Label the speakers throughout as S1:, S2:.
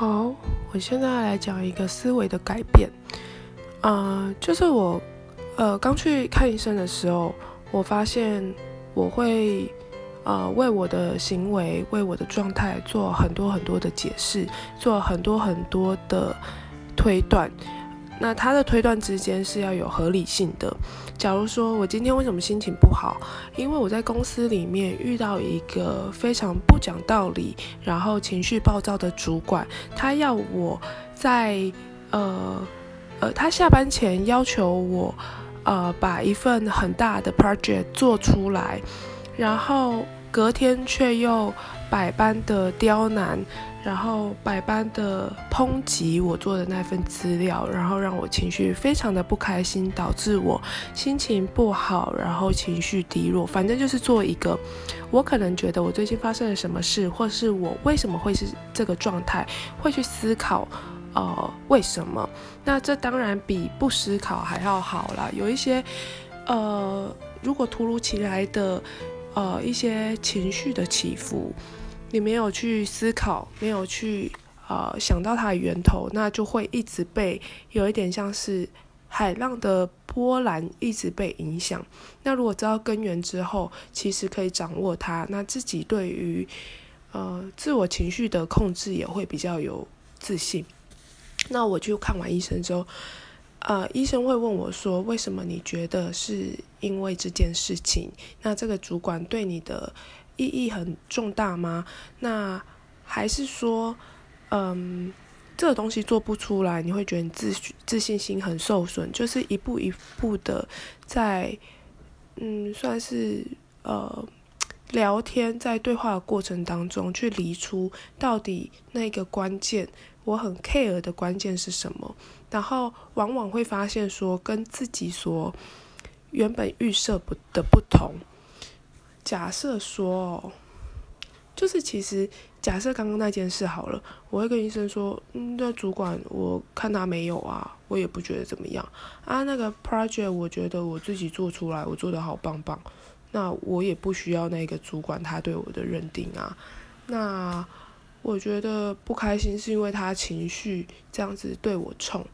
S1: 好，我现在来讲一个思维的改变。呃，就是我呃刚去看医生的时候，我发现我会呃为我的行为、为我的状态做很多很多的解释，做很多很多的推断。那他的推断之间是要有合理性的。假如说我今天为什么心情不好？因为我在公司里面遇到一个非常不讲道理，然后情绪暴躁的主管，他要我在呃呃，他下班前要求我呃把一份很大的 project 做出来，然后隔天却又百般的刁难。然后百般的抨击我做的那份资料，然后让我情绪非常的不开心，导致我心情不好，然后情绪低落。反正就是做一个，我可能觉得我最近发生了什么事，或是我为什么会是这个状态，会去思考，呃，为什么？那这当然比不思考还要好啦。有一些，呃，如果突如其来的，呃，一些情绪的起伏。你没有去思考，没有去呃想到它的源头，那就会一直被有一点像是海浪的波澜一直被影响。那如果知道根源之后，其实可以掌握它，那自己对于呃自我情绪的控制也会比较有自信。那我去看完医生之后，呃，医生会问我说：“为什么你觉得是因为这件事情？那这个主管对你的？”意义很重大吗？那还是说，嗯，这个东西做不出来，你会觉得你自自信心很受损？就是一步一步的在，嗯，算是呃聊天，在对话的过程当中去理出到底那个关键，我很 care 的关键是什么？然后往往会发现说，跟自己所原本预设不的不同。假设说，就是其实假设刚刚那件事好了，我会跟医生说，嗯，那主管我看他没有啊，我也不觉得怎么样啊。那个 project 我觉得我自己做出来，我做的好棒棒，那我也不需要那个主管他对我的认定啊。那我觉得不开心是因为他情绪这样子对我冲，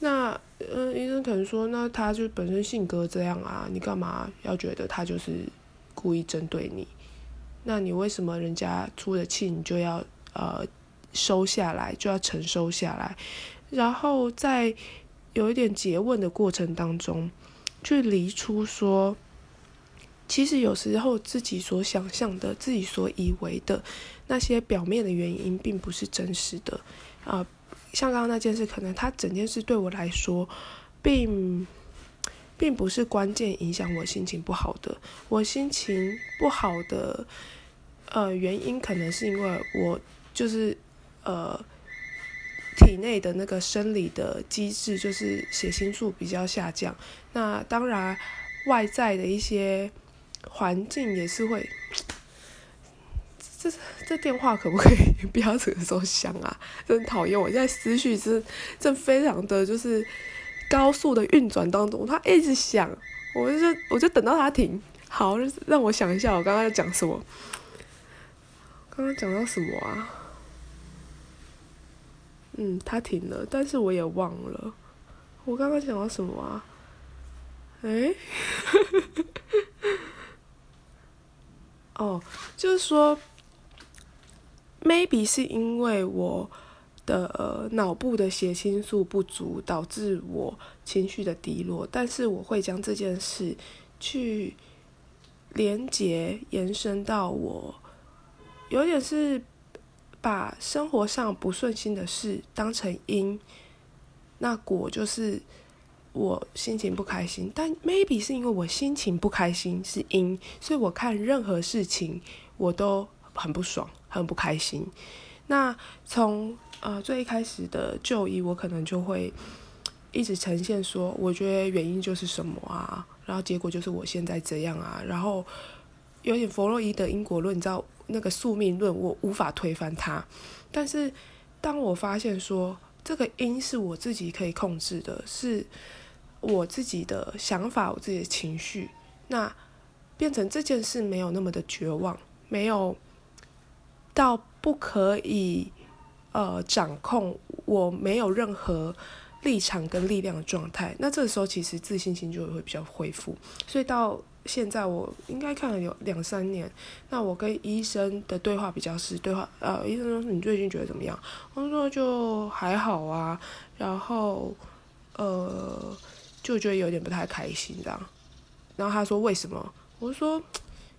S1: 那嗯，医生可能说，那他就本身性格这样啊，你干嘛要觉得他就是？故意针对你，那你为什么人家出的气你就要呃收下来，就要承受下来？然后在有一点诘问的过程当中，去离出说，其实有时候自己所想象的、自己所以为的那些表面的原因，并不是真实的啊。像刚刚那件事，可能他整件事对我来说，并。并不是关键影响我心情不好的，我心情不好的，呃，原因可能是因为我就是呃体内的那个生理的机制，就是血清素比较下降。那当然，外在的一些环境也是会。这这电话可不可以不要这个时候响啊？真讨厌！我现在思绪是正非常的就是。高速的运转当中，它一直响，我就我就等到它停。好，让我想一下，我刚刚在讲什么？刚刚讲到什么啊？嗯，它停了，但是我也忘了。我刚刚讲到什么啊？哎，哦，就是说，maybe 是因为我。的脑部的血清素不足导致我情绪的低落，但是我会将这件事去连接延伸到我有点是把生活上不顺心的事当成因，那果就是我心情不开心，但 maybe 是因为我心情不开心是因，所以我看任何事情我都很不爽，很不开心。那从呃，最一开始的就医，我可能就会一直呈现说，我觉得原因就是什么啊，然后结果就是我现在这样啊，然后有点弗洛伊德因果论，你知道那个宿命论，我无法推翻它。但是当我发现说，这个因是我自己可以控制的，是我自己的想法，我自己的情绪，那变成这件事没有那么的绝望，没有到不可以。呃掌控，我没有任何立场跟力量的状态，那这个时候其实自信心就会比较恢复。所以到现在我应该看了有两三年，那我跟医生的对话比较是对话，呃，医生说你最近觉得怎么样？我说就还好啊，然后呃就觉得有点不太开心这样，然后他说为什么？我说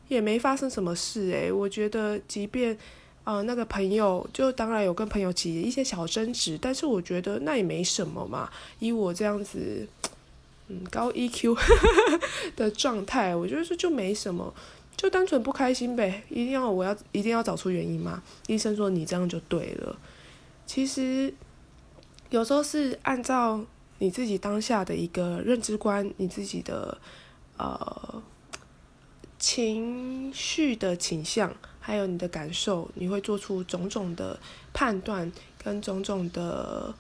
S1: 也没发生什么事诶，我觉得即便呃那个朋友就当然有跟朋友起一些小争执，但是我觉得那也没什么嘛，以我这样子。嗯，高 EQ 的状态，我觉得说就没什么，就单纯不开心呗。一定要我要一定要找出原因吗？医生说你这样就对了。其实有时候是按照你自己当下的一个认知观，你自己的呃情绪的倾向，还有你的感受，你会做出种种的判断跟种种的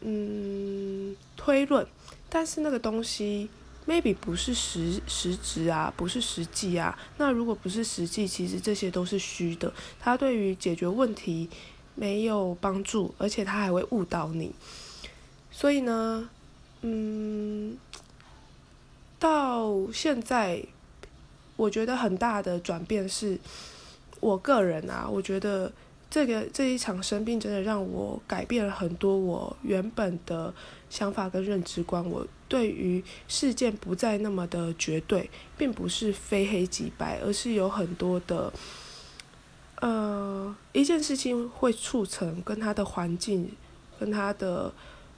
S1: 嗯推论。但是那个东西，maybe 不是实实质啊，不是实际啊。那如果不是实际，其实这些都是虚的。它对于解决问题没有帮助，而且它还会误导你。所以呢，嗯，到现在，我觉得很大的转变是，我个人啊，我觉得这个这一场生病真的让我改变了很多我原本的。想法跟认知观，我对于事件不再那么的绝对，并不是非黑即白，而是有很多的，呃，一件事情会促成跟它的环境、跟它的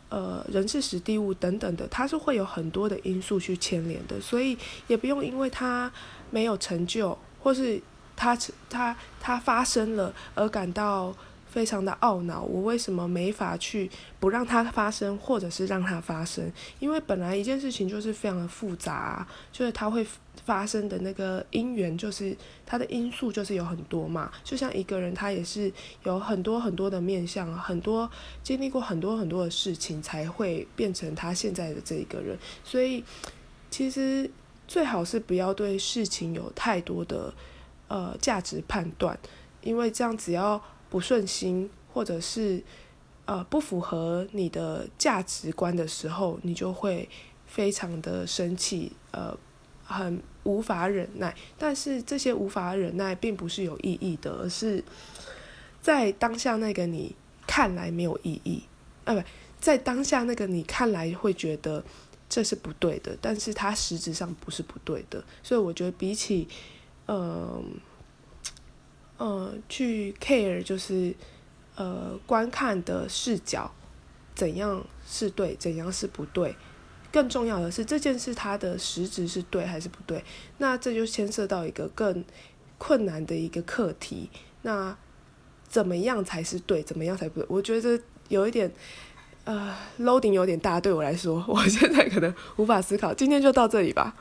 S1: 呃人事、时地物等等的，它是会有很多的因素去牵连的，所以也不用因为它没有成就，或是他他他发生了而感到。非常的懊恼，我为什么没法去不让它发生，或者是让它发生？因为本来一件事情就是非常的复杂，就是它会发生的那个因缘，就是它的因素就是有很多嘛。就像一个人，他也是有很多很多的面相，很多经历过很多很多的事情，才会变成他现在的这一个人。所以，其实最好是不要对事情有太多的呃价值判断，因为这样只要。不顺心，或者是呃不符合你的价值观的时候，你就会非常的生气，呃，很无法忍耐。但是这些无法忍耐并不是有意义的，而是在当下那个你看来没有意义，啊不，在当下那个你看来会觉得这是不对的，但是它实质上不是不对的。所以我觉得比起，嗯。呃，去 care 就是，呃，观看的视角怎样是对，怎样是不对。更重要的是这件事它的实质是对还是不对。那这就牵涉到一个更困难的一个课题。那怎么样才是对？怎么样才不对？我觉得有一点，呃，loading 有点大，对我来说，我现在可能无法思考。今天就到这里吧。